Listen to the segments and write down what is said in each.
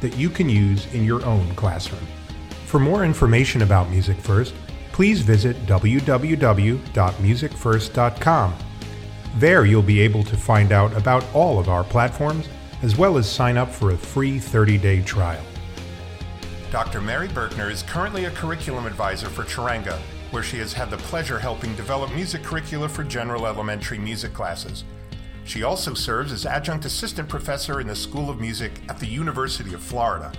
that you can use in your own classroom. For more information about Music First, please visit www.musicfirst.com. There you'll be able to find out about all of our platforms as well as sign up for a free 30 day trial. Dr. Mary Birkner is currently a curriculum advisor for Charanga, where she has had the pleasure helping develop music curricula for general elementary music classes. She also serves as adjunct assistant professor in the School of Music at the University of Florida.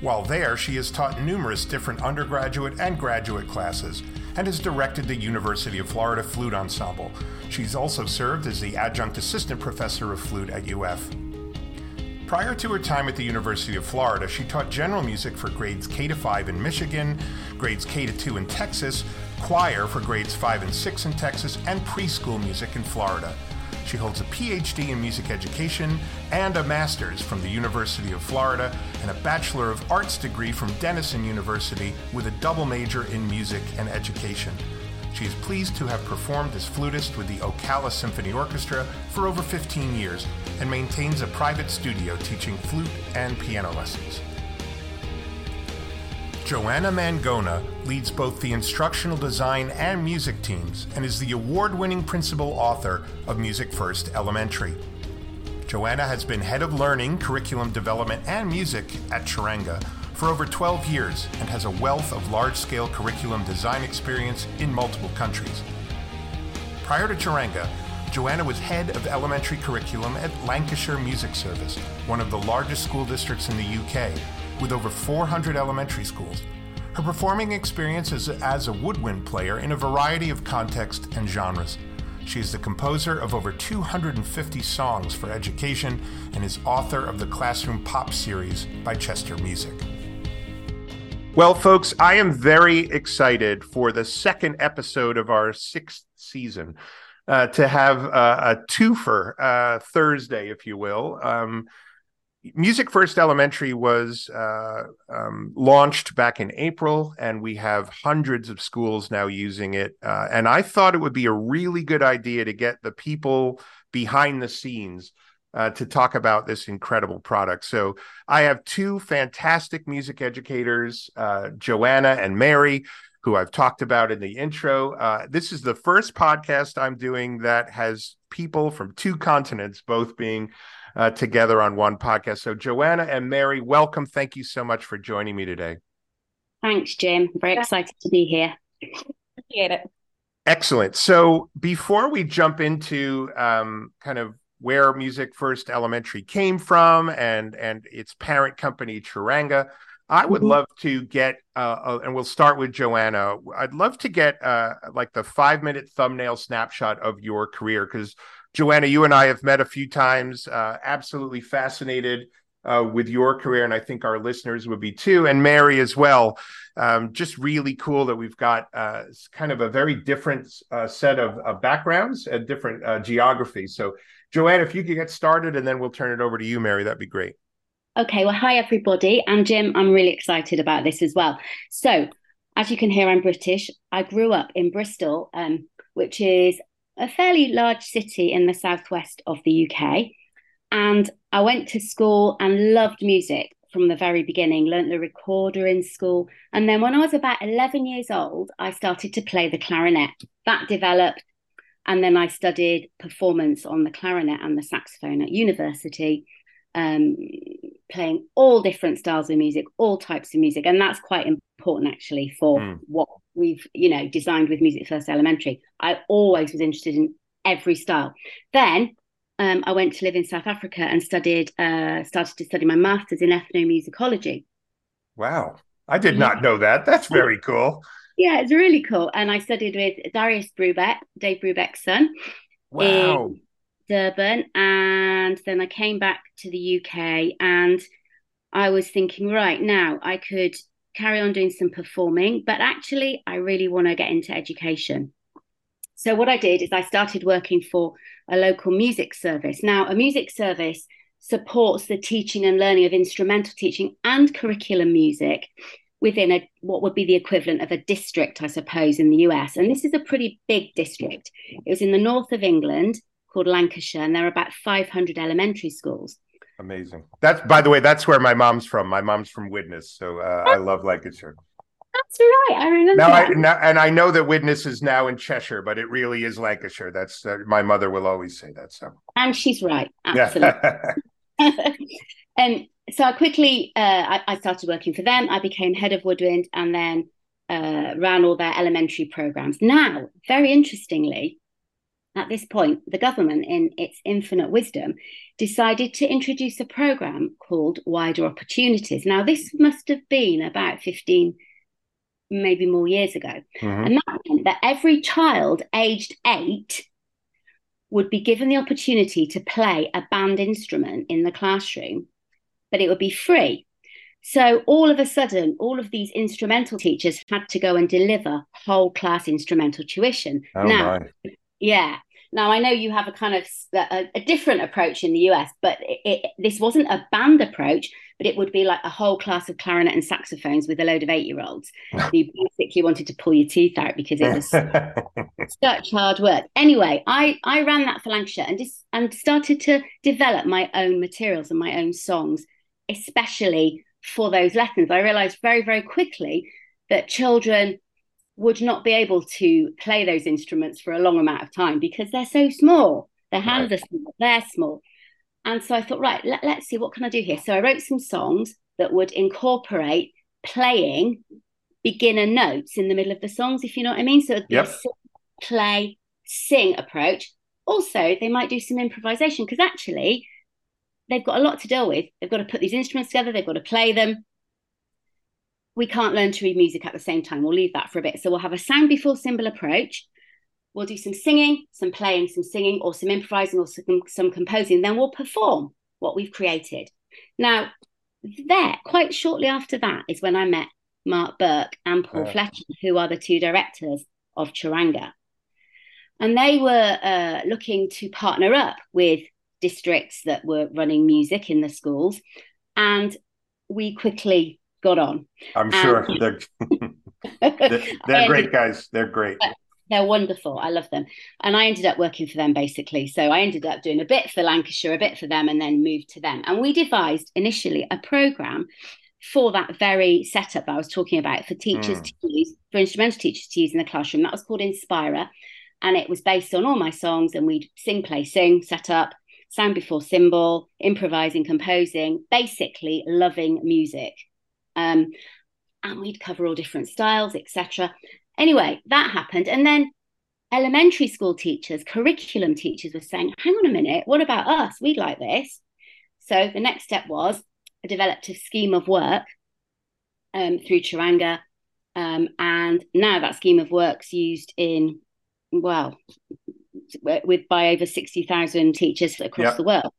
While there, she has taught numerous different undergraduate and graduate classes and has directed the University of Florida Flute Ensemble. She's also served as the adjunct assistant professor of flute at UF. Prior to her time at the University of Florida, she taught general music for grades K to 5 in Michigan, grades K to 2 in Texas, choir for grades 5 and 6 in Texas, and preschool music in Florida. She holds a PhD in music education and a master's from the University of Florida and a Bachelor of Arts degree from Denison University with a double major in music and education. She is pleased to have performed as flutist with the Ocala Symphony Orchestra for over 15 years and maintains a private studio teaching flute and piano lessons. Joanna Mangona leads both the instructional design and music teams and is the award winning principal author of Music First Elementary. Joanna has been head of learning, curriculum development, and music at Charanga for over 12 years and has a wealth of large scale curriculum design experience in multiple countries. Prior to Charanga, Joanna was head of elementary curriculum at Lancashire Music Service, one of the largest school districts in the UK, with over 400 elementary schools. Her performing experience is as a woodwind player in a variety of contexts and genres. She is the composer of over 250 songs for education and is author of the Classroom Pop series by Chester Music. Well, folks, I am very excited for the second episode of our sixth season uh, to have uh, a twofer uh, Thursday, if you will. Um, Music First Elementary was uh, um, launched back in April, and we have hundreds of schools now using it. Uh, and I thought it would be a really good idea to get the people behind the scenes uh, to talk about this incredible product. So I have two fantastic music educators, uh, Joanna and Mary, who I've talked about in the intro. Uh, this is the first podcast I'm doing that has people from two continents both being uh, together on one podcast. So, Joanna and Mary, welcome. Thank you so much for joining me today. Thanks, Jim. Very excited to be here. Appreciate it. Excellent. So, before we jump into um, kind of where Music First Elementary came from and and its parent company Charanga, I would mm-hmm. love to get, uh, uh, and we'll start with Joanna. I'd love to get uh, like the five minute thumbnail snapshot of your career because Joanna, you and I have met a few times. Uh, absolutely fascinated uh, with your career, and I think our listeners would be too, and Mary as well. Um, just really cool that we've got uh, kind of a very different uh, set of, backgrounds and different uh, geographies. So, Joanna, if you could get started, and then we'll turn it over to you, Mary, that'd be great. Okay, well, hi everybody. And Jim, I'm really excited about this as well. So, as you can hear, I'm British. I grew up in Bristol, um, which is a fairly large city in the southwest of the UK. And I went to school and loved music from the very beginning, learnt the recorder in school. And then when I was about 11 years old, I started to play the clarinet. That developed. And then I studied performance on the clarinet and the saxophone at university, um, playing all different styles of music, all types of music. And that's quite important actually for mm. what we've you know designed with music first elementary. I always was interested in every style. Then um, i went to live in south africa and studied uh, started to study my master's in ethnomusicology. Wow. I did not know that. That's very cool. Yeah it's really cool. And i studied with darius brubeck dave brubeck's son wow. in durban and then i came back to the uk and I was thinking, right now I could carry on doing some performing, but actually, I really want to get into education. So, what I did is I started working for a local music service. Now, a music service supports the teaching and learning of instrumental teaching and curriculum music within a what would be the equivalent of a district, I suppose, in the US. And this is a pretty big district. It was in the north of England called Lancashire, and there are about 500 elementary schools. Amazing. That's by the way, that's where my mom's from. My mom's from Widnes, so uh, I love Lancashire. That's right. I remember. Now, I, now, and I know that Widnes is now in Cheshire, but it really is Lancashire. That's uh, my mother will always say that. So, and she's right. Absolutely. and so I quickly, uh, I, I, started working for them. I became head of Woodwind, and then uh, ran all their elementary programs. Now, very interestingly, at this point, the government, in its infinite wisdom, decided to introduce a program called Wider Opportunities. Now, this must have been about 15 maybe more years ago. Mm-hmm. And that meant that every child aged eight would be given the opportunity to play a band instrument in the classroom, but it would be free. So all of a sudden, all of these instrumental teachers had to go and deliver whole class instrumental tuition. Oh now, my. Yeah. Now I know you have a kind of a, a different approach in the US, but it, it, this wasn't a band approach but it would be like a whole class of clarinet and saxophones with a load of eight year olds. you basically wanted to pull your teeth out because it was such hard work. Anyway, I, I ran that for Lancashire and, just, and started to develop my own materials and my own songs, especially for those lessons. I realized very, very quickly that children would not be able to play those instruments for a long amount of time because they're so small. Their hands right. are small, they're small. And so I thought, right, let, let's see what can I do here. So I wrote some songs that would incorporate playing beginner notes in the middle of the songs, if you know what I mean. So it'd be yep. a play, sing approach. Also, they might do some improvisation because actually they've got a lot to deal with. They've got to put these instruments together, they've got to play them. We can't learn to read music at the same time. We'll leave that for a bit. So we'll have a sound before symbol approach we'll do some singing, some playing, some singing, or some improvising, or some, some composing. Then we'll perform what we've created. Now, there, quite shortly after that, is when I met Mark Burke and Paul yeah. Fletcher, who are the two directors of Charanga. And they were uh, looking to partner up with districts that were running music in the schools. And we quickly got on. I'm sure they're, they're, they're great guys. They're great. They're wonderful. I love them. And I ended up working for them basically. So I ended up doing a bit for Lancashire, a bit for them, and then moved to them. And we devised initially a program for that very setup that I was talking about for teachers mm. to use, for instrumental teachers to use in the classroom. That was called Inspira. And it was based on all my songs, and we'd sing, play, sing, set up, sound before symbol, improvising, composing, basically loving music. Um, and we'd cover all different styles, etc. Anyway, that happened. And then elementary school teachers, curriculum teachers were saying, hang on a minute, what about us? We'd like this. So the next step was I developed a scheme of work um, through Charanga. Um, and now that scheme of work's used in, well, with by over 60,000 teachers across yep. the world.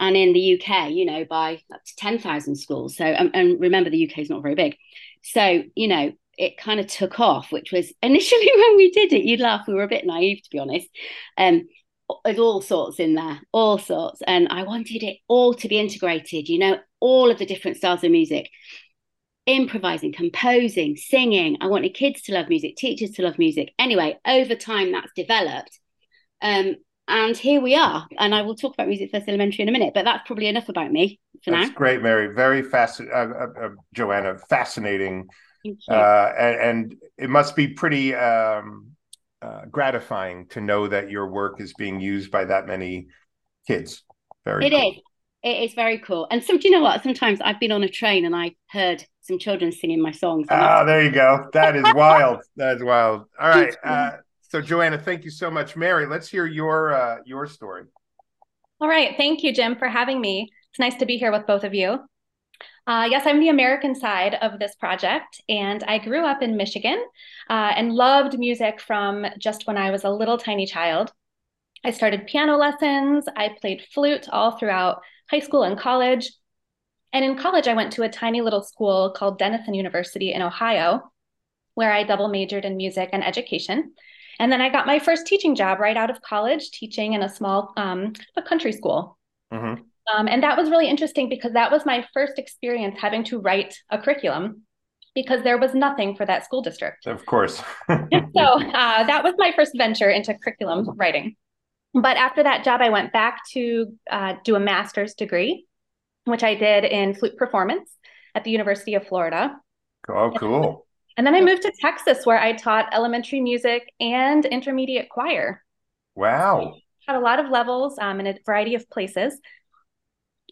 And in the UK, you know, by up to 10,000 schools. So, and, and remember, the UK is not very big. So, you know, it kind of took off, which was initially when we did it, you'd laugh. We were a bit naive, to be honest. Um, there's all sorts in there, all sorts. And I wanted it all to be integrated, you know, all of the different styles of music, improvising, composing, singing. I wanted kids to love music, teachers to love music. Anyway, over time that's developed. Um, and here we are. And I will talk about Music First Elementary in a minute, but that's probably enough about me for that's now. great, Mary. Very fascinating, uh, uh, uh, Joanna, fascinating uh, and, and, it must be pretty um, uh, gratifying to know that your work is being used by that many kids. Very It cool. is. It is very cool. And so, do you know what? Sometimes I've been on a train and I heard some children singing my songs. Ah, there you go. That is wild. that is wild. All right. Uh, so, Joanna, thank you so much. Mary, let's hear your uh, your story. All right. Thank you, Jim, for having me. It's nice to be here with both of you. Uh, yes, I'm the American side of this project, and I grew up in Michigan uh, and loved music from just when I was a little tiny child. I started piano lessons, I played flute all throughout high school and college. And in college, I went to a tiny little school called Denison University in Ohio, where I double majored in music and education. And then I got my first teaching job right out of college, teaching in a small um, a country school. Mm-hmm. Um, and that was really interesting because that was my first experience having to write a curriculum because there was nothing for that school district. Of course. so uh, that was my first venture into curriculum writing. But after that job, I went back to uh, do a master's degree, which I did in flute performance at the University of Florida. Oh, cool. And then I moved to Texas where I taught elementary music and intermediate choir. Wow. Had a lot of levels um, in a variety of places.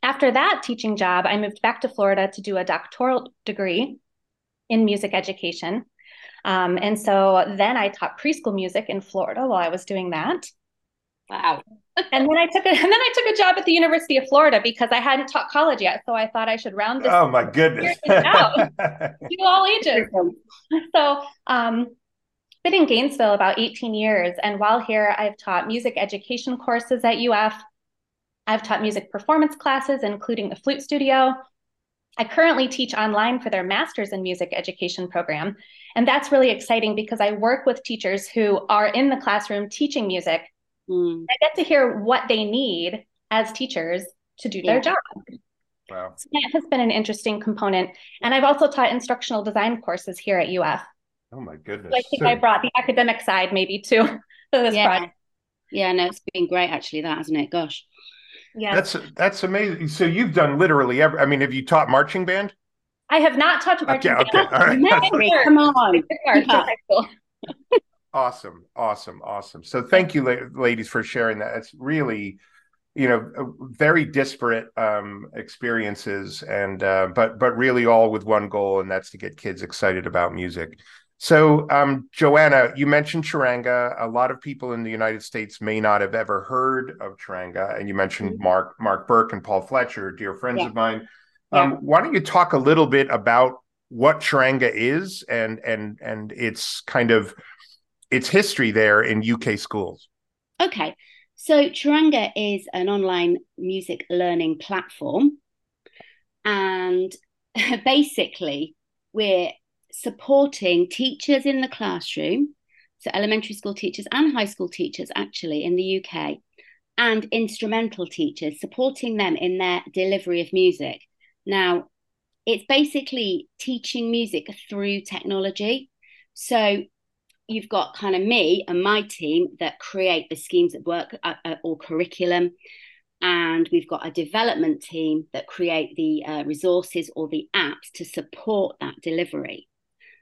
After that teaching job, I moved back to Florida to do a doctoral degree in music education. Um, and so then I taught preschool music in Florida while I was doing that. Wow. And then I took a and then I took a job at the University of Florida because I hadn't taught college yet. So I thought I should round this. Oh my goodness. out, do all ages. So um been in Gainesville about 18 years. And while here, I've taught music education courses at UF. I've taught music performance classes, including the flute studio. I currently teach online for their master's in music education program. And that's really exciting because I work with teachers who are in the classroom teaching music. Mm. I get to hear what they need as teachers to do yeah. their job. Wow. So that has been an interesting component. And I've also taught instructional design courses here at UF. Oh my goodness. So I think so, I brought the academic side maybe to, to this yeah. project. Yeah, no, it's been great actually, that hasn't it? Gosh. Yeah. That's that's amazing. So you've done literally every I mean, have you taught marching band? I have not taught marching okay, band. Okay, all right. Come on. awesome, awesome, awesome. So thank you, ladies, for sharing that. It's really, you know, very disparate um, experiences, and uh, but but really all with one goal, and that's to get kids excited about music. So, um, Joanna, you mentioned Charanga. A lot of people in the United States may not have ever heard of Charanga, and you mentioned mm-hmm. Mark Mark Burke and Paul Fletcher, dear friends yeah. of mine. Um, yeah. Why don't you talk a little bit about what Charanga is and and and its kind of its history there in UK schools? Okay, so Charanga is an online music learning platform, and basically we're supporting teachers in the classroom, so elementary school teachers and high school teachers actually in the UK, and instrumental teachers, supporting them in their delivery of music. Now, it's basically teaching music through technology. So you've got kind of me and my team that create the schemes at work or curriculum and we've got a development team that create the uh, resources or the apps to support that delivery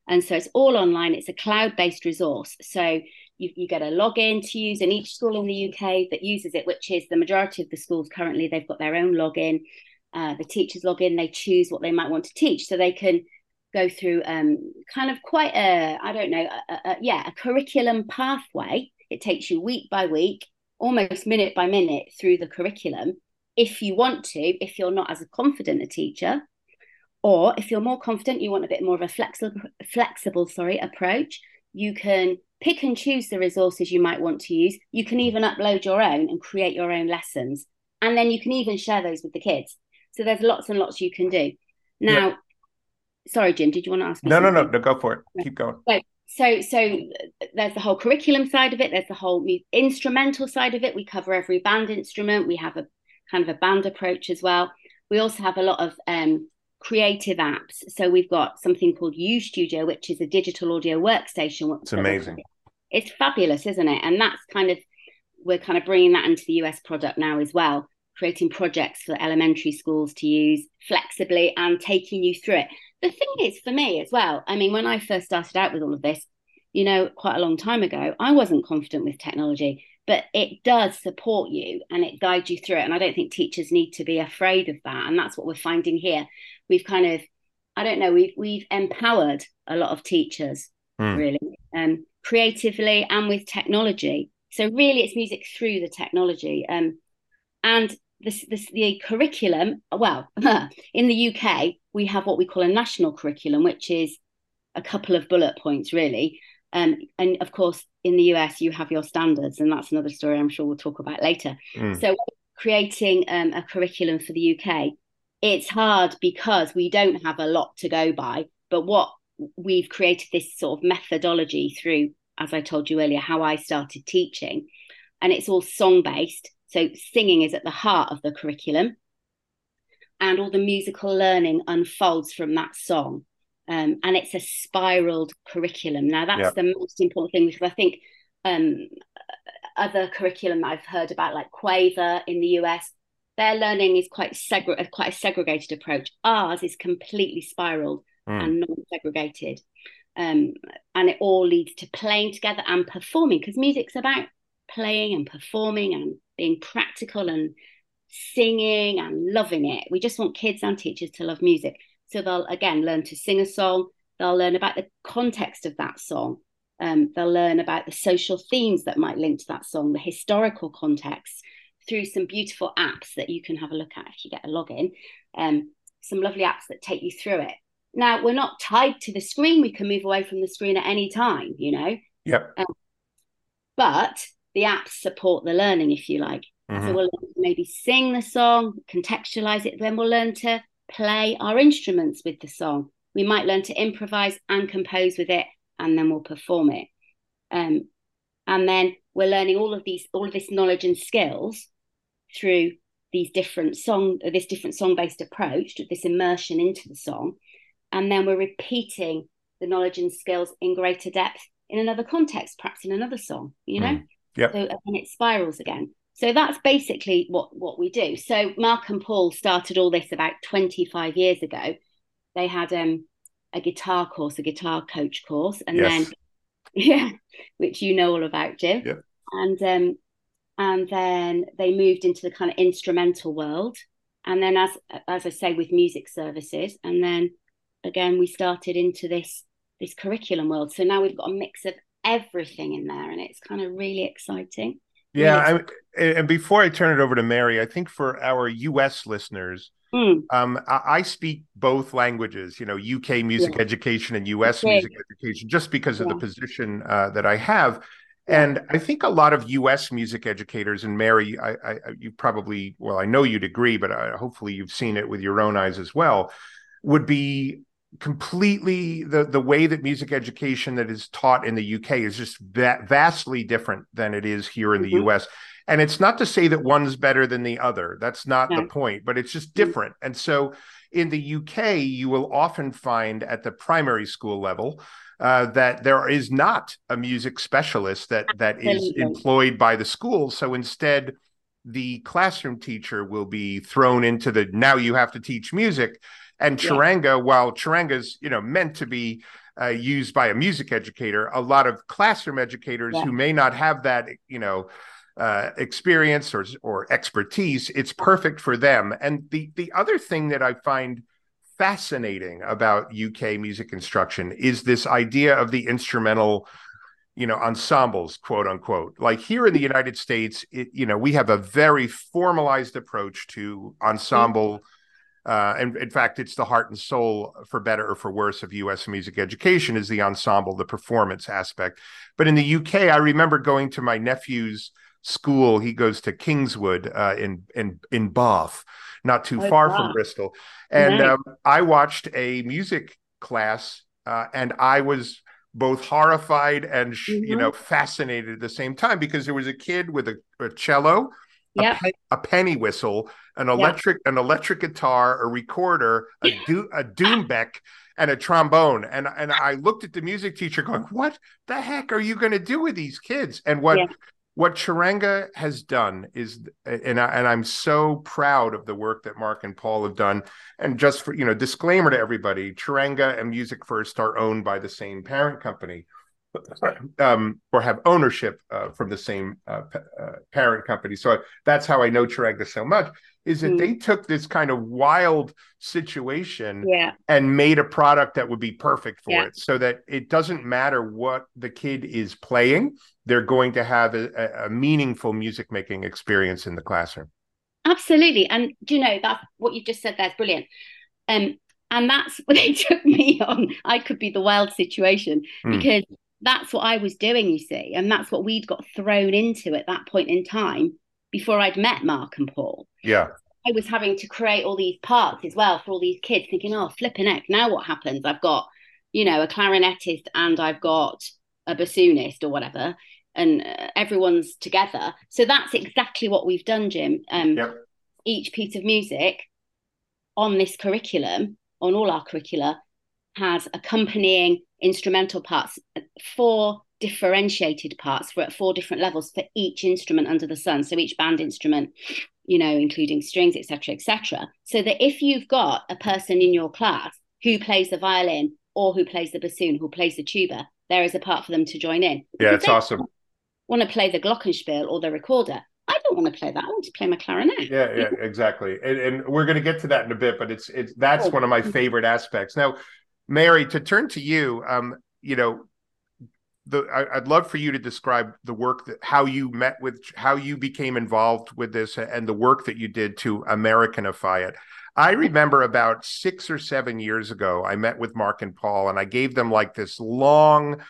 and so it's all online. It's a cloud based resource. So you, you get a login to use, in each school in the UK that uses it, which is the majority of the schools currently, they've got their own login. Uh, the teachers log in, they choose what they might want to teach. So they can go through um, kind of quite a, I don't know, a, a, yeah, a curriculum pathway. It takes you week by week, almost minute by minute through the curriculum. If you want to, if you're not as confident a teacher, or if you're more confident, you want a bit more of a flexible, flexible, sorry, approach. You can pick and choose the resources you might want to use. You can even upload your own and create your own lessons, and then you can even share those with the kids. So there's lots and lots you can do. Now, yeah. Sorry, Jim, did you want to ask? no, no, no, no. Go for it. Keep going. So, so, so there's the whole curriculum side of it. There's the whole instrumental side of it. We cover every band instrument. We have a kind of a band approach as well. We also have a lot of um, creative apps. So we've got something called YuStudio, which is a digital audio workstation. It's amazing. It's fabulous, isn't it? And that's kind of we're kind of bringing that into the US product now as well, creating projects for elementary schools to use flexibly and taking you through it. The thing is, for me as well, I mean, when I first started out with all of this, you know, quite a long time ago, I wasn't confident with technology but it does support you and it guides you through it. And I don't think teachers need to be afraid of that. And that's what we're finding here. We've kind of, I don't know, we've we've empowered a lot of teachers mm. really, um, creatively and with technology. So really, it's music through the technology. Um, and this, this the curriculum. Well, in the UK, we have what we call a national curriculum, which is a couple of bullet points really. Um, and of course, in the US, you have your standards, and that's another story I'm sure we'll talk about later. Mm. So, creating um, a curriculum for the UK, it's hard because we don't have a lot to go by. But what we've created this sort of methodology through, as I told you earlier, how I started teaching, and it's all song based. So singing is at the heart of the curriculum, and all the musical learning unfolds from that song. Um, and it's a spiraled curriculum. Now, that's yeah. the most important thing because I think um, other curriculum I've heard about, like Quaver in the US, their learning is quite segre- quite a segregated approach. Ours is completely spiraled mm. and non-segregated, um, and it all leads to playing together and performing because music's about playing and performing and being practical and singing and loving it. We just want kids and teachers to love music, so they'll again learn to sing a song. They'll learn about the context of that song. Um, they'll learn about the social themes that might link to that song, the historical context, through some beautiful apps that you can have a look at if you get a login. Um, some lovely apps that take you through it. Now we're not tied to the screen; we can move away from the screen at any time. You know. Yep. Um, but the apps support the learning, if you like. Mm-hmm. So we'll maybe sing the song, contextualize it. Then we'll learn to play our instruments with the song. We might learn to improvise and compose with it, and then we'll perform it. Um, and then we're learning all of these, all of this knowledge and skills through these different song this different song based approach this immersion into the song and then we're repeating the knowledge and skills in greater depth in another context perhaps in another song you know mm. yeah so and it spirals again so that's basically what what we do. So mark and paul started all this about 25 years ago. They had um a guitar course a guitar coach course and yes. then yeah which you know all about jim. Yeah. and um and then they moved into the kind of instrumental world. And then as as i say with music services and then again we started into this this curriculum world. So now we've got a mix of everything in there and it's kind of really exciting yeah I, and before i turn it over to mary i think for our us listeners mm. um, I, I, speak both languages you know uk music yeah. education and us okay. music education just because of the position uh, that i have and I think a lot of U.S. music educators, and Mary, I, I, you probably, well, I know you'd agree, but I, uh, hopefully you've seen it with your own eyes as well, would be completely the the way that music education that is taught in the UK is just that vastly different than it is here in the mm-hmm. US. And it's not to say that one's better than the other. That's not the point, but it's just mm-hmm. different. And so in the UK, you will often find at the primary school level uh, that there is not a music specialist that that is employed by the school. So instead, the classroom teacher will be thrown into the now you have to teach music. And charanga, yeah. while charanga is you know meant to be uh, used by a music educator, a lot of classroom educators yeah. who may not have that you know uh, experience or or expertise, it's perfect for them. And the the other thing that I find fascinating about UK music instruction is this idea of the instrumental you know ensembles quote unquote like here in the united states it, you know we have a very formalized approach to ensemble uh, and in fact it's the heart and soul for better or for worse of us music education is the ensemble the performance aspect but in the uk i remember going to my nephew's school he goes to kingswood uh, in in in bath not too oh, far wow. from Bristol. And nice. um, I watched a music class, uh, and I was both horrified and mm-hmm. you know fascinated at the same time because there was a kid with a, a cello, yep. a, a, penny whistle, an electric yep. an electric guitar, a recorder, a, do- a doumbek. and a trombone. And and I looked at the music teacher going, What the heck are you going to do with these kids? And what yeah what Charanga has done is, and, I, and I'm so proud of the work that Mark and Paul have done. And just for, you know, disclaimer to everybody, Charanga and Music First are owned by the same parent company um, or have ownership uh, from the same uh, uh, parent company. So that's how I know Charanga so much is that mm. they took this kind of wild situation yeah. and made a product that would be perfect for yeah. it so that it doesn't matter what the kid is playing they're going to have a, a meaningful music making experience in the classroom absolutely and do you know that what you just said there is brilliant um, and that's what they took me on i could be the wild situation mm. because that's what i was doing you see and that's what we'd got thrown into at that point in time before I'd met Mark and Paul. Yeah. I was having to create all these parts as well for all these kids, thinking, oh, flipping heck, now what happens? I've got, you know, a clarinetist and I've got a bassoonist or whatever, and uh, everyone's together. So that's exactly what we've done, Jim. Um, yep. Each piece of music on this curriculum, on all our curricula, has accompanying instrumental parts, four differentiated parts for at four different levels for each instrument under the sun. So each band instrument, you know, including strings, etc., etc. So that if you've got a person in your class who plays the violin or who plays the bassoon, who plays the tuba, there is a part for them to join in. Yeah, it's awesome. Want to play the glockenspiel or the recorder? I don't want to play that. I want to play my clarinet. Yeah, yeah, exactly. And, and we're going to get to that in a bit, but it's it's that's oh. one of my favorite aspects. Now, Mary, to turn to you, um, you know, the I, would love for you to describe the work that how you met with how you became involved with this and the work that you did to Americanify it. I remember about six or seven years ago, I met with Mark and Paul, and I gave them like this long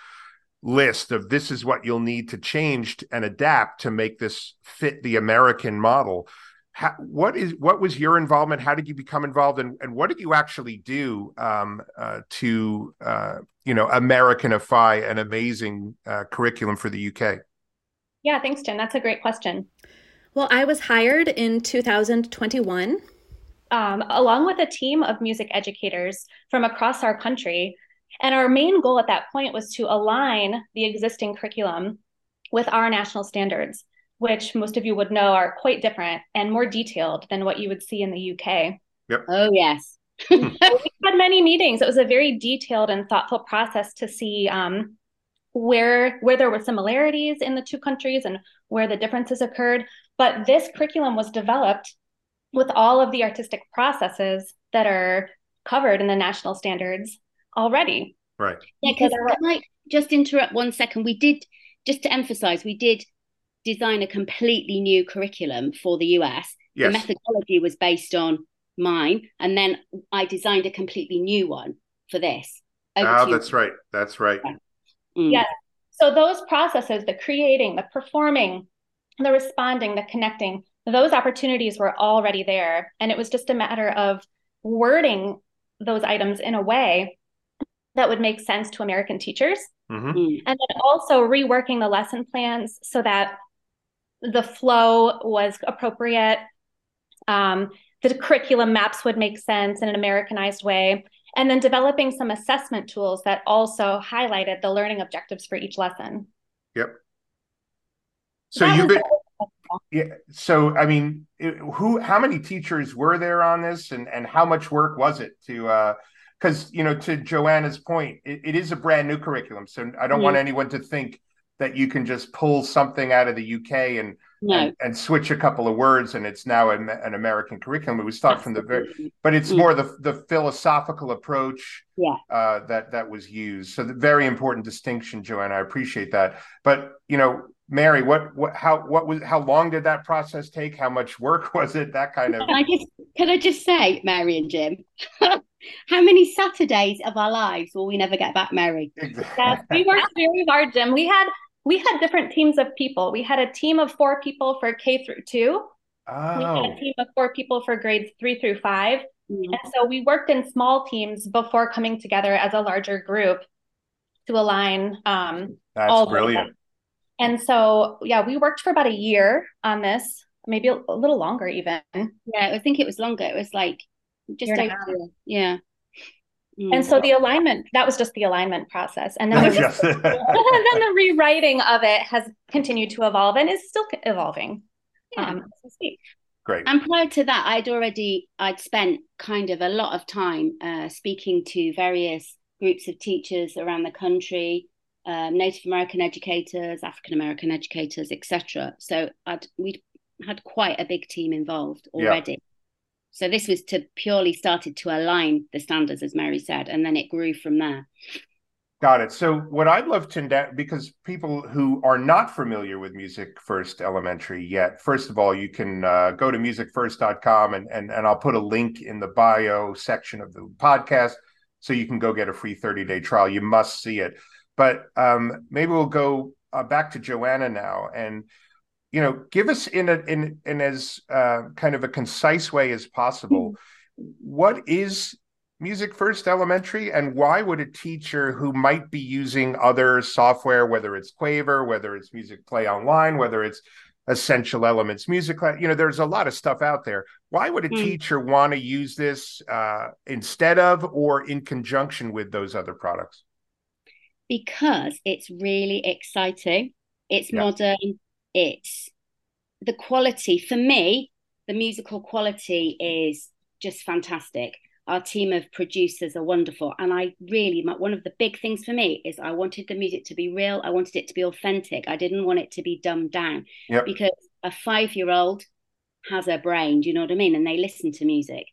list of this is what you'll need to change and adapt to make this fit the American model how, what is what was your involvement? How did you become involved, and, and what did you actually do um, uh, to uh, you know Americanify an amazing uh, curriculum for the UK? Yeah, thanks, Jen. That's a great question. Well, I was hired in 2021 um, along with a team of music educators from across our country. And our main goal at that point was to align the existing curriculum with our national standards which most of you would know are quite different and more detailed than what you would see in the UK. Yep. Oh, yes. we had many meetings. It was a very detailed and thoughtful process to see um, where where there were similarities in the two countries and where the differences occurred. But this curriculum was developed with all of the artistic processes that are covered in the national standards already. Right. Yeah, because I might just interrupt one second. We did just to emphasize, we did design a completely new curriculum for the US. Yes. The methodology was based on mine, and then I designed a completely new one for this. Oh, that's right. That's right. Mm. Yeah. So those processes, the creating, the performing, the responding, the connecting, those opportunities were already there. And it was just a matter of wording those items in a way that would make sense to American teachers. Mm-hmm. Mm. And then also reworking the lesson plans so that the flow was appropriate. Um, the curriculum maps would make sense in an Americanized way. And then developing some assessment tools that also highlighted the learning objectives for each lesson. Yep. So you've been, yeah. So I mean, who, how many teachers were there on this, and and how much work was it to? uh because you know to joanna's point it, it is a brand new curriculum so i don't mm-hmm. want anyone to think that you can just pull something out of the UK and no. and, and, switch a couple of words and it's now an, an American curriculum. It was taught from the very, but it's mm. more the the philosophical approach yeah. uh, that that was used. So the very important distinction, Joanna. I appreciate that. But you know, Mary, what what how what was how long did that process take? How much work was it? That kind of. Can I just can I just say, Mary and Jim. How many Saturdays of our lives will we never get back, Mary? Yes, we worked very hard, Jim. We had we had different teams of people. We had a team of four people for K through two. Oh. We had a oh. team of four people for grades three through 5 mm-hmm. And so we worked in small teams before coming together as a larger group to align um, That's all brilliant. And so, yeah, we worked for about a year on this, maybe a, a little longer even. Yeah, I think it was longer. It was like just over, yeah. Mm. And so the alignment, that was just the alignment process. And then, the, yes. and then the rewriting of it has continued to evolve and is still evolving. Yeah. Um, Great. And prior to that, I'd already, I'd spent kind of a lot of time uh, speaking to various groups of teachers around the country, um, Native American educators, African American educators, etc. So I'd, we'd had quite a big team involved already. So this was to purely started to align the standards, as Mary said, and then it grew from there. Got it. So what I'd love to because people who are not familiar with Music First Elementary yet, first of all, you can uh, go to musicfirst.com and, and and I'll put a link in the bio section of the podcast so you can go get a free 30 day trial. You must see it. But um, maybe we'll go uh, back to Joanna now and you know, give us in a in in as uh, kind of a concise way as possible. Mm-hmm. What is Music First Elementary, and why would a teacher who might be using other software, whether it's Quaver, whether it's Music Play Online, whether it's Essential Elements Music, you know, there's a lot of stuff out there. Why would a mm. teacher want to use this uh, instead of or in conjunction with those other products? Because it's really exciting. It's yeah. modern. It's the quality. For me. The musical quality is just fantastic. Our team of producers are wonderful. And i really my, one of the big things for me is i wanted the music to be real. I wanted it to be authentic. I didn't want it to be dumbed down yep. because a five year old has a brain do you know what i mean? And they listen to music.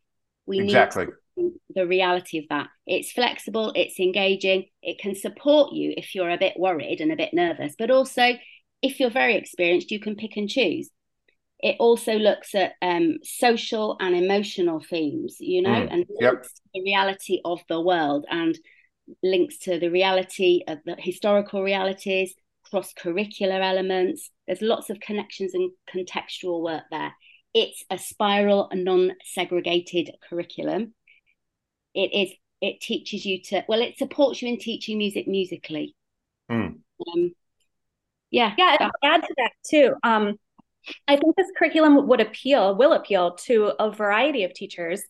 We exactly. need the reality of that. It's flexible. It's engaging. It can support you if you're a bit worried and a bit nervous but also if you're very experienced you can pick and choose it also looks at um, social and emotional themes, you know, mm. and yep. the reality of the world and links to the reality of the historical realities, cross curricular elements. There's lots of connections and contextual work there. It's a spiral, non segregated curriculum. It is. It teaches you to well. It supports you in teaching music musically. Mm. Um, yeah, yeah. And add to that too. Um, I think this curriculum would appeal, will appeal to a variety of teachers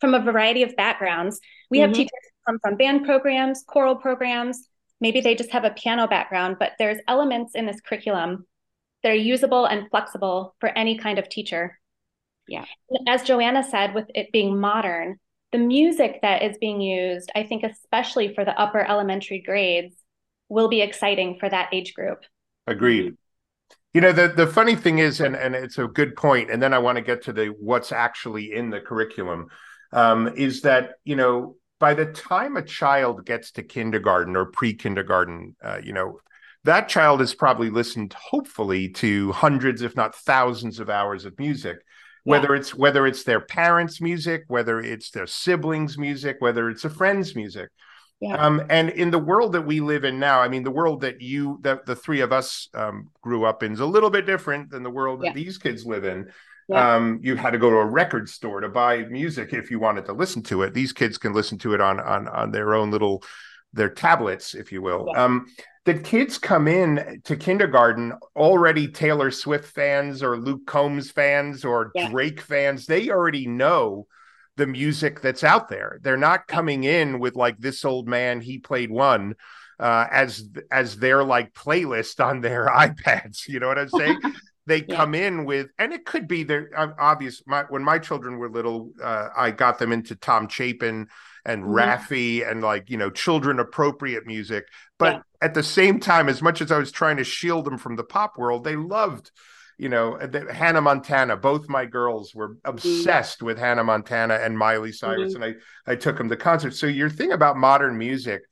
from a variety of backgrounds. We mm-hmm. have teachers who come from band programs, choral programs, maybe they just have a piano background, but there's elements in this curriculum that are usable and flexible for any kind of teacher. Yeah. As Joanna said, with it being modern, the music that is being used, I think, especially for the upper elementary grades, will be exciting for that age group. Agreed. You know, the, the funny thing is, and, and it's a good point, and then I want to get to the what's actually in the curriculum, um, is that, you know, by the time a child gets to kindergarten or pre-kindergarten, uh, you know, that child has probably listened, hopefully, to hundreds, if not thousands, of hours of music. Whether it's whether it's their parents' music, whether it's their siblings' music, whether it's a friend's music. Yeah. Um, and in the world that we live in now, I mean, the world that you, that the three of us um, grew up in is a little bit different than the world yeah. that these kids live in. Yeah. Um, you had to go to a record store to buy music if you wanted to listen to it. These kids can listen to it on on on their own little their tablets, if you will. Yeah. Um, the kids come in to kindergarten already Taylor Swift fans or Luke Combs fans or. Drake fans. They already know the music that's out there. They're not coming in with like this old man, he played one uh, as as their like playlist on their iPads. You know what I'm saying? they yeah. come in with, and it could be their obvious. My, when my children were little, uh, I got them into Tom Chapin and mm-hmm. Raffi and like you know children appropriate music. But yeah. at the same time, as much as I was trying to shield them from the pop world, they loved you know, the, Hannah Montana. Both my girls were mm-hmm. obsessed mm-hmm. with Hannah Montana and Miley Cyrus, mm-hmm. and I I took them to concerts. So your thing about modern music,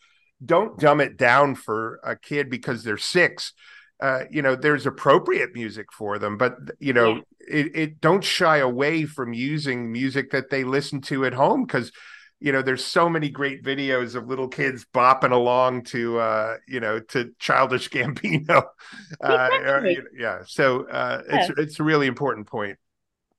don't dumb it down for a kid because they're six. Uh, you know, there's appropriate music for them, but you know, yeah. it, it don't shy away from using music that they listen to at home because you know there's so many great videos of little kids bopping along to uh you know to childish gambino. Uh exactly. yeah so uh it's it's a really important point.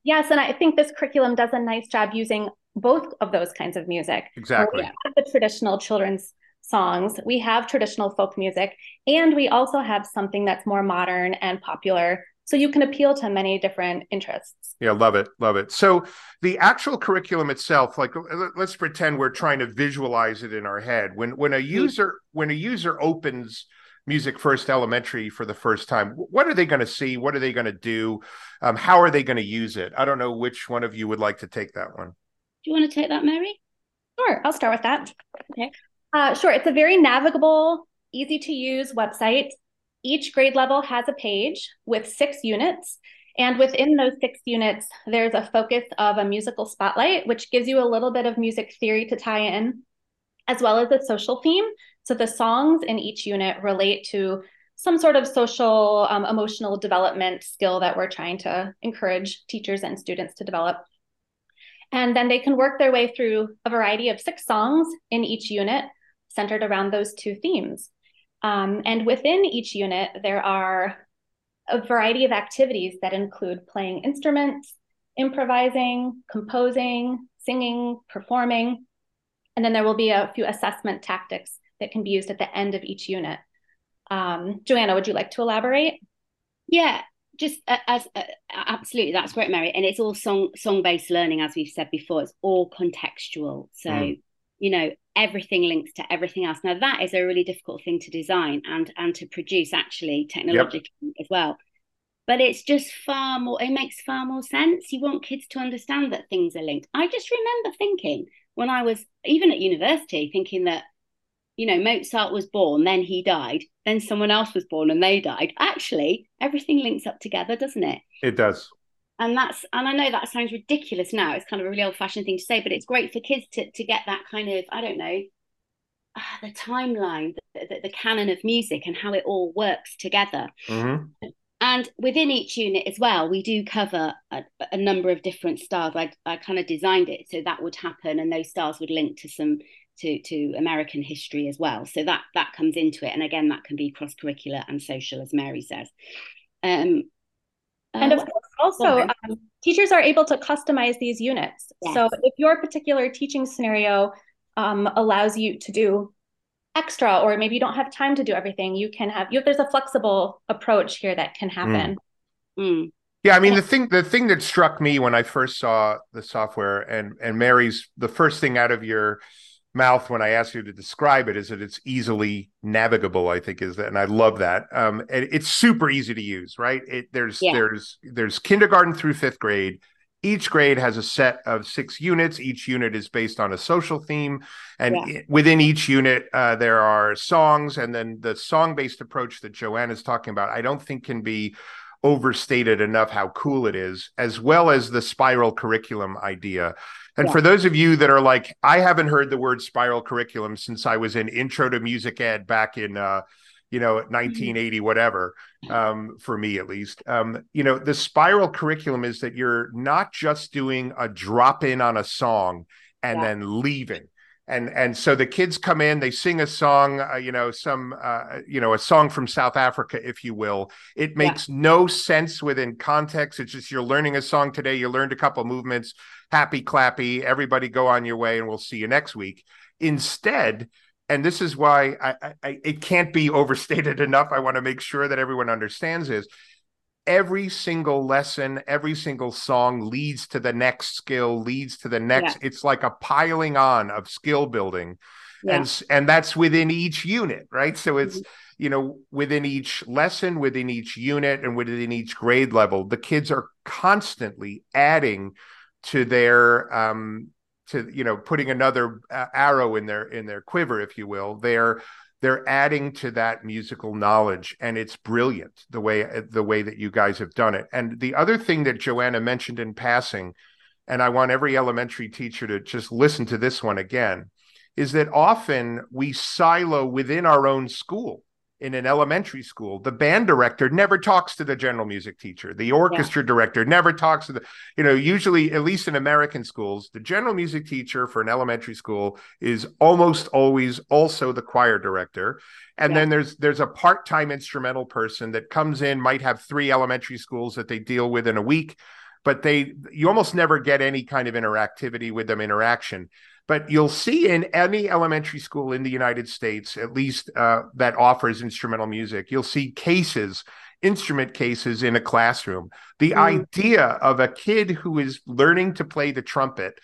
Yes and i think this curriculum does a nice job using both of those kinds of music. Exactly. We have the traditional children's songs we have traditional folk music and we also have something that's more modern and popular so you can appeal to many different interests. Yeah love it love it. So the actual curriculum itself like let's pretend we're trying to visualize it in our head. When when a mm-hmm. user when a user opens music first elementary for the first time what are they going to see? What are they going to do? Um, how are they going to use it? I don't know which one of you would like to take that one. Do you want to take that mary? Sure i'll start with that. Okay. Uh, sure it's a very navigable easy to use website each grade level has a page with six units. And within those six units, there's a focus of a musical spotlight, which gives you a little bit of music theory to tie in, as well as a social theme. So the songs in each unit relate to some sort of social, um, emotional development skill that we're trying to encourage teachers and students to develop. And then they can work their way through a variety of six songs in each unit centered around those two themes. Um, and within each unit, there are a variety of activities that include playing instruments, improvising, composing, singing, performing. And then there will be a few assessment tactics that can be used at the end of each unit. Um, Joanna, would you like to elaborate? Yeah, just as uh, absolutely, that's great, Mary. And it's all song song based learning, as we've said before. It's all contextual. So mm. You know everything links to everything else. Now that is a really difficult thing to design and and to produce actually technologically yep. as well. But it's just far more. It makes far more sense. You want kids to understand that things are linked. I just remember thinking when I was even at university, thinking that you know, Mozart was born, then he died, then someone else was born and they died. Actually, everything links up together, doesn't it? It does. And that's and I know that sounds ridiculous now. It's kind of a really old-fashioned thing to say, but it's great for kids to to get that kind of I don't know uh, the timeline, the, the, the, canon of music, and how it all works together. Mm-hmm. And within each unit as well, we do cover a, a number of different styles. I, I kind of designed it so that would happen, and those styles would link to some to to American history as well. So that that comes into it, and again, that can be cross curricular and social, as Mary says. Um, and of uh, course, also um, teachers are able to customize these units. Yes. So if your particular teaching scenario um, allows you to do extra, or maybe you don't have time to do everything, you can have you. There's a flexible approach here that can happen. Mm. Mm. Yeah, I mean the thing the thing that struck me when I first saw the software and and Mary's the first thing out of your mouth when I ask you to describe it is that it's easily navigable. I think is that, and I love that. Um, and it's super easy to use, right? It there's yeah. there's there's kindergarten through fifth grade. Each grade has a set of six units. Each unit is based on a social theme, and yeah. within each unit, uh, there are songs. And then the song-based approach that Joanna is talking about, I don't think can be overstated enough how cool it is, as well as the spiral curriculum idea. And yeah. for those of you that are like, I haven't heard the word spiral curriculum since I was in Intro to Music Ed back in, uh, you know, 1980, mm-hmm. whatever, um, for me at least. Um, you know, the spiral curriculum is that you're not just doing a drop in on a song and yeah. then leaving and and so the kids come in they sing a song uh, you know some uh, you know a song from south africa if you will it makes yeah. no sense within context it's just you're learning a song today you learned a couple movements happy clappy everybody go on your way and we'll see you next week instead and this is why I, I it can't be overstated enough i want to make sure that everyone understands is every single lesson, every single song leads to the next skill, leads to the next. Yeah. It's like a piling on of skill building. Yeah. And and that's within each unit, right? So it's mm-hmm. you know within each lesson, within each unit, and within each grade level, the kids are constantly adding to their um to you know putting another uh, arrow in their in their quiver, if you will. They're they're adding to that musical knowledge and it's brilliant the way the way that you guys have done it and the other thing that joanna mentioned in passing and i want every elementary teacher to just listen to this one again is that often we silo within our own school in an elementary school, the band director never talks to the general music teacher. The orchestra yeah. director never talks to the, you know, usually, at least in American schools, the general music teacher for an elementary school is almost always also the choir director. And yeah. then there's there's a part-time instrumental person that comes in, might have three elementary schools that they deal with in a week, but they you almost never get any kind of interactivity with them interaction. But you'll see in any elementary school in the United States, at least uh, that offers instrumental music, you'll see cases, instrument cases in a classroom. The mm. idea of a kid who is learning to play the trumpet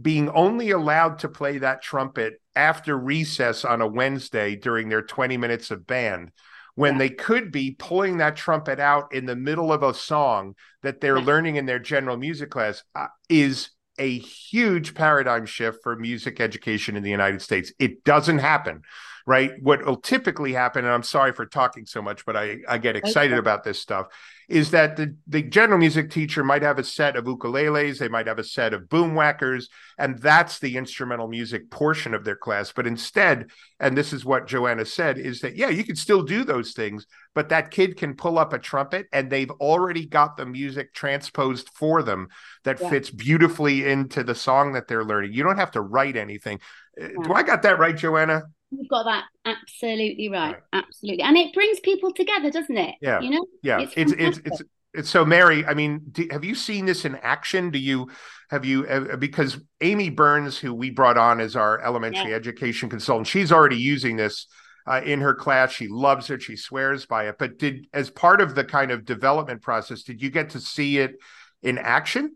being only allowed to play that trumpet after recess on a Wednesday during their 20 minutes of band when they could be pulling that trumpet out in the middle of a song that they're learning in their general music class uh, is a huge paradigm shift for music education in the United States. It doesn't happen, right? What will typically happen, and I'm sorry for talking so much, but I, I get excited about this stuff, is that the, the general music teacher might have a set of ukuleles, they might have a set of boom whackers, and that's the instrumental music portion of their class. But instead, and this is what Joanna said, is that, yeah, you can still do those things, but that kid can pull up a trumpet and they've already got the music transposed for them that yeah. fits beautifully into the song that they're learning. You don't have to write anything. Uh, yeah. Do I got that right, Joanna? You've got that absolutely right. right. Absolutely. And it brings people together, doesn't it? Yeah. You know? Yeah. It's it's, it's, it's it's so Mary, I mean, do, have you seen this in action? Do you have you uh, because Amy Burns, who we brought on as our elementary yeah. education consultant, she's already using this uh, in her class. She loves it. She swears by it. But did as part of the kind of development process, did you get to see it in action?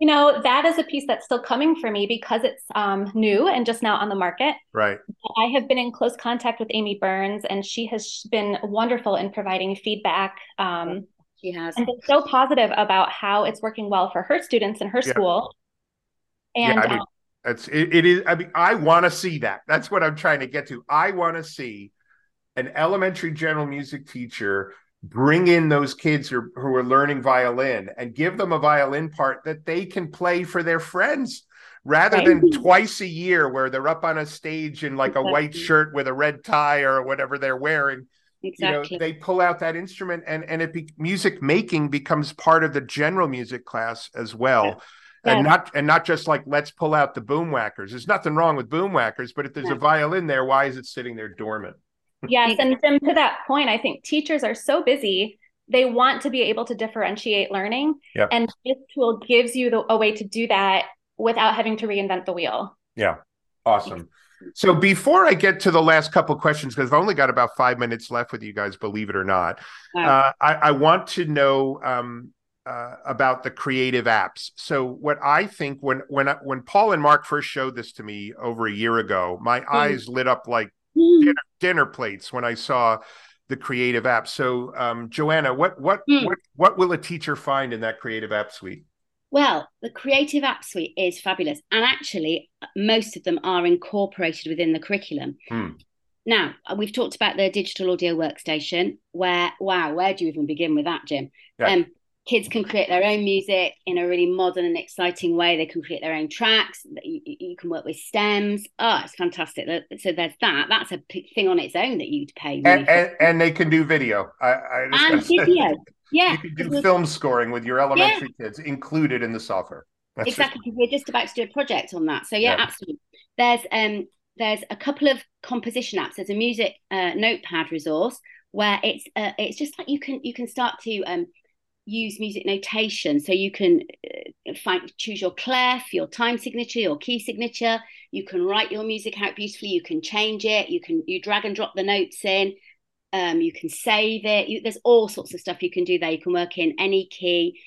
You know, that is a piece that's still coming for me because it's um, new and just now on the market. Right. I have been in close contact with Amy Burns, and she has been wonderful in providing feedback. Um, she has. And been so positive about how it's working well for her students in her yeah. school. And yeah, I mean, um, it's it, it is. I mean, I want to see that. That's what I'm trying to get to. I want to see an elementary general music teacher bring in those kids who, who are learning violin and give them a violin part that they can play for their friends rather than twice a year where they're up on a stage in like exactly. a white shirt with a red tie or whatever they're wearing exactly. you know they pull out that instrument and and it be, music making becomes part of the general music class as well yeah and not and not just like let's pull out the boom whackers. There's nothing wrong with boom whackers, but if there's a violin there, why is it sitting there dormant? Yes, and Jim, to that point, I think teachers are so busy. They want to be able to differentiate learning, yep. and this tool gives you the, a way to do that without having to reinvent the wheel. Yeah, awesome. So before I get to the last couple questions, because I've only got about five minutes left with you guys, believe it or not, wow. uh, I, I, want to know um, uh, about the creative apps. So what I think when when when Paul and Mark first showed this to me over a year ago, my mm. eyes lit up like mm. dinner, dinner, plates when I saw the creative app. So um, Joanna, what what mm. what what will a teacher find in that creative app suite? Well, the creative app suite is fabulous, and actually, most of them are incorporated within the curriculum. Hmm. Now, we've talked about the digital audio workstation, where, wow, where do you even begin with that, Jim? Yeah. Um, kids can create their own music in a really modern and exciting way. They can create their own tracks. You, you can work with stems. Oh, it's fantastic. So there's that. That's a thing on its own that you'd pay. Really and, and, and, they can do video. I, I and video. Yeah. You can do film scoring with your elementary yeah. kids included in the software. That's exactly. Just... We're just about to do a project on that. So yeah, yeah. absolutely. There's um there's a couple of composition apps. There's a music uh, notepad resource where it's uh, it's just like you can you can start to um use music notation. So you can uh, find choose your clef your time signature your key signature. You can write your music out beautifully. You can change it. You can you drag and drop the notes in. Um, you can save it. You, there's all sorts of stuff you can do there. You can work in any key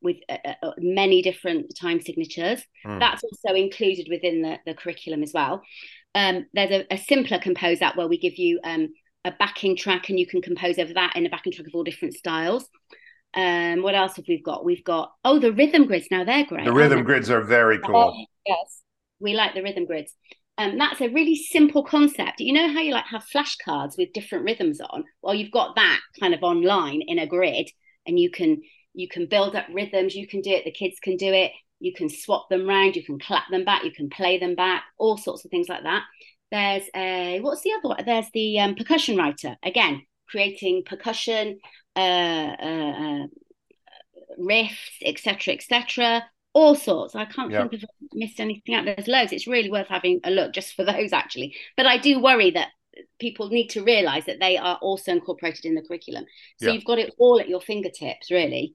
with uh, uh, uh many different time signatures. Mm. that's also included within the, the curriculum as well. Um, there's a, a, simpler compose app where we give you um, a backing track and you can compose over that in a backing track of all different styles um, what else have we got? We've got oh the rhythm grids. Now they're great. The rhythm grids are very cool. Oh, yes, we like the rhythm grids. Um, that's a really simple concept. You know how you like have flashcards with different rhythms on? Well, you've got that kind of online in a grid, and you can you can build up rhythms. You can do it. The kids can do it. You can swap them round. You can clap them back. You can play them back. All sorts of things like that. There's a what's the other one? There's the um, percussion writer again, creating percussion uh, uh, uh, riffs, etc., etc. All sorts. I can't think of missed anything out. There's loads. It's really worth having a look just for those, actually. But I do worry that people need to realize that they are also incorporated in the curriculum. So yeah. you've got it all at your fingertips, really.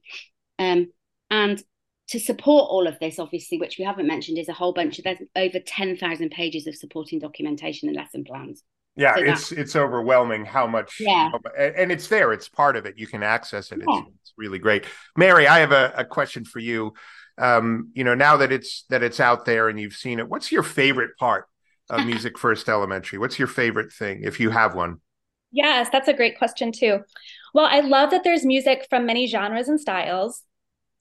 Um, and to support all of this, obviously, which we haven't mentioned, is a whole bunch of there's over 10,000 pages of supporting documentation and lesson plans. Yeah, so it's that, it's overwhelming how much. Yeah, and it's there. It's part of it. You can access it. Yeah. It's, it's really great. Mary, I have a, a question for you. Um, you know, now that it's that it's out there and you've seen it, what's your favorite part of Music First Elementary? What's your favorite thing, if you have one? Yes, that's a great question too. Well, I love that there's music from many genres and styles.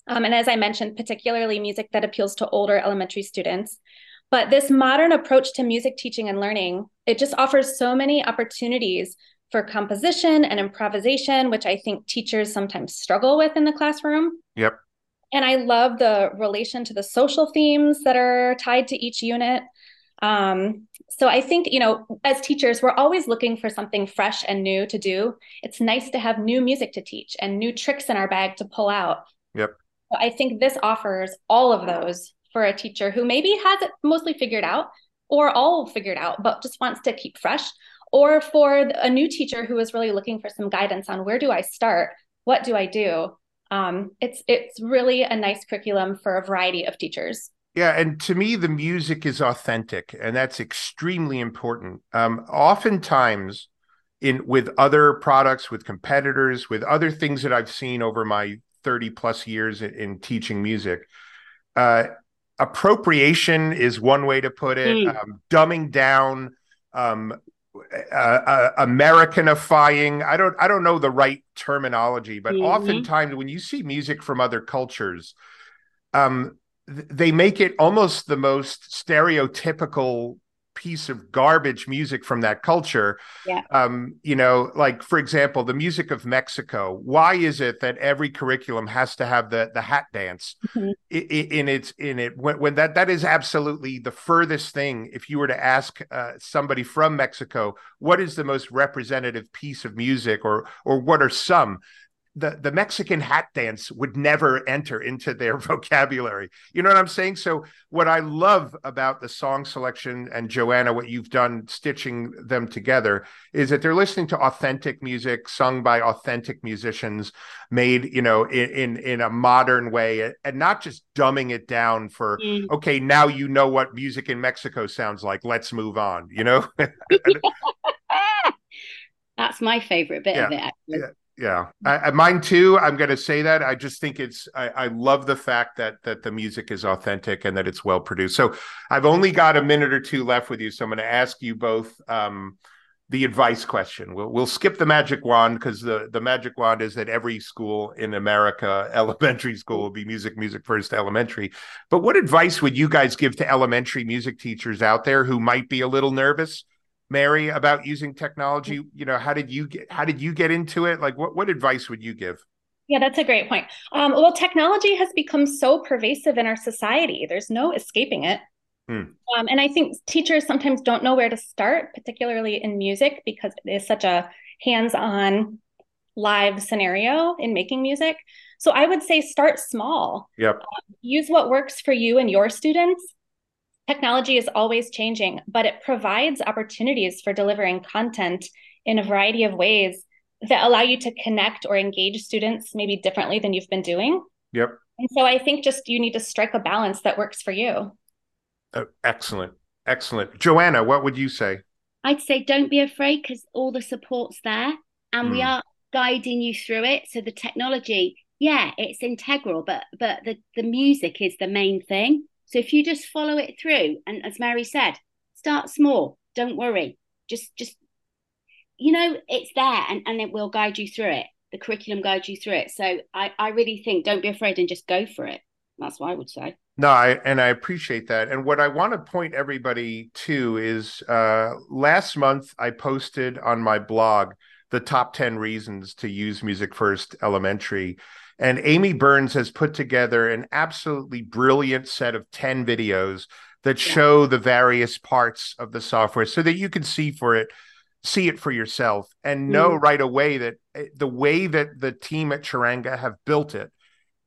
Um, and as I mentioned, particularly music that appeals to older elementary students. But this modern approach to music teaching and learning, it just offers so many opportunities for composition and improvisation, which I think teachers sometimes struggle with in the classroom. Yep. And I love the relation to the social themes that are tied to each unit. Um, so I think, you know, as teachers, we're always looking for something fresh and new to do. It's nice to have new music to teach and new tricks in our bag to pull out. Yep. So I think this offers all of those for a teacher who maybe has it mostly figured out, or all figured out, but just wants to keep fresh. Or for a new teacher who is really looking for some guidance on where do I start? What do I do? Um, it's it's really a nice curriculum for a variety of teachers. Yeah, and to me, the music is authentic, and that's extremely important. Um, oftentimes, in with other products, with competitors, with other things that I've seen over my thirty plus years in, in teaching music, uh, appropriation is one way to put it. Mm. Um, dumbing down, um, uh, uh, Americanifying. I don't. I don't know the right terminology, but mm-hmm. oftentimes when you see music from other cultures, um, they make it almost the most stereotypical piece of garbage music from that culture. Yeah. Um, you know, like for example, the music of Mexico. Why is it that every curriculum has to have the the hat dance mm-hmm. in, in its in it when, when that that is absolutely the furthest thing. If you were to ask uh, somebody from Mexico, what is the most representative piece of music, or or what are some? The the Mexican hat dance would never enter into their vocabulary. You know what I'm saying? So what I love about the song selection and Joanna, what you've done stitching them together is that they're listening to authentic music sung by authentic musicians, made you know in in, in a modern way, and not just dumbing it down for mm. okay, now you know what music in Mexico sounds like. Let's move on. You know. That's my favorite bit yeah. of it. Actually. Yeah yeah. I, mine too i'm going to say that i just think it's I, I, love the fact that that the music is authentic and that it's well produced. So i've only got a minute or two left with you so i'm going to ask you both um, the advice question. We'll, we'll skip the magic wand because the, the magic wand is that every school in america elementary school will be music music first elementary. But what advice would you guys give to elementary music teachers out there who might be a little nervous Mary, about using technology? You know, how did you get how did you get into it? Like what what advice would you give? Yeah, that's a great point. Um, well, technology has become so pervasive in our society. There's no escaping it. Hmm. Um, and I think teachers sometimes don't know where to start, particularly in music, because it is such a hands-on live scenario in making music. So I would say start small. Yep. Um, use what works for you and your students Technology is always changing, but it provides opportunities for delivering content in a variety of ways that allow you to connect or engage students maybe differently than you've been doing. Yep. And so I think just you need to strike a balance that works for you. Oh, excellent. Excellent. Joanna, what would you say? I'd say don't be afraid because all the support's there and mm. we hmm. are guiding you through it. So the technology, yeah, it's integral, but but the, the music is the main thing. So if you just follow it through, and as Mary said, start small. Don't worry. Just just you know, it's there and, and it will guide you through it. The curriculum guides you through it. So I, I really think don't be afraid and just go for it. That's what I would say. No, I, and I appreciate that. And what I want to point everybody to is uh, last month I posted on my blog the top 10 reasons to use Music First Elementary. And Amy Burns has put together an absolutely brilliant set of 10 videos that show the various parts of the software so that you can see for it see it for yourself and know mm. right away that eh, the way that the team at Charanga have built it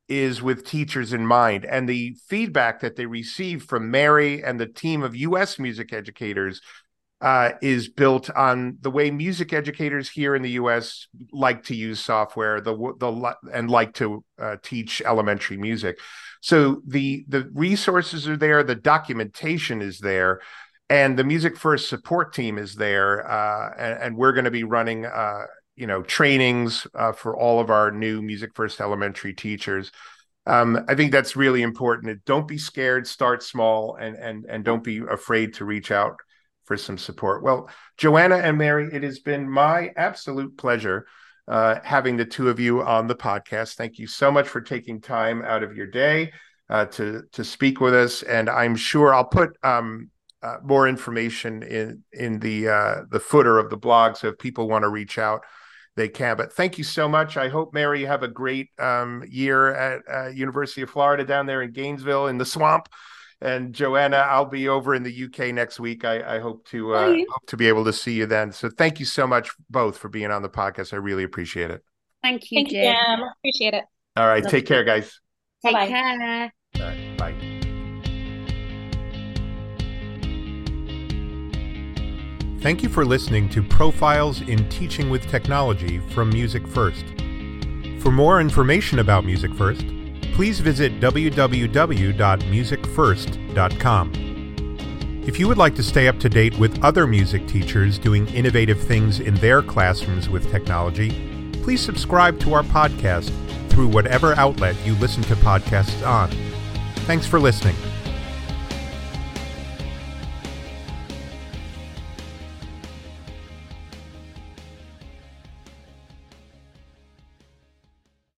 is with teachers in mind and the feedback that they receive from Mary and the team of US music educators uh, is built on the way music educators here in the U.S. like to use software, the the and like to uh, teach elementary music. So the the resources are there, the documentation is there, and the Music First support team is there, uh, and, and, we're going to be running. Uh, you know, trainings uh, for all of our new Music First elementary teachers. Um, I think that's really important. Don't be scared. Start small, and and and don't be afraid to reach out for some support. Well, Joanna and Mary, it has been my absolute pleasure uh, having the two of you on the podcast. Thank you so much for taking time out of your day uh, to to speak with us, and I'm sure I'll put um, uh, more information in in the uh, the footer of the blog. So if people want to reach out, they can. But thank you so much. I hope Mary you have a great um, year at uh, University of Florida down there in Gainesville in the swamp. And Joanna, I'll be over in the UK next week. I, I hope to uh, hope to be able to see you then. So thank you so much both for being on the podcast. I really appreciate it. Thank you, Thank Jim. You, Appreciate it. All right, Love take care, guys. Take Bye-bye. care. All right, bye. Thank you for listening to Profiles in Teaching with Technology from Music First. For more information about Music First, please visit www.musicfirst.com. If you would like to stay up to date with other music teachers doing innovative things in their classrooms with technology, please subscribe to our podcast through whatever outlet you listen to podcasts on. Thanks for listening.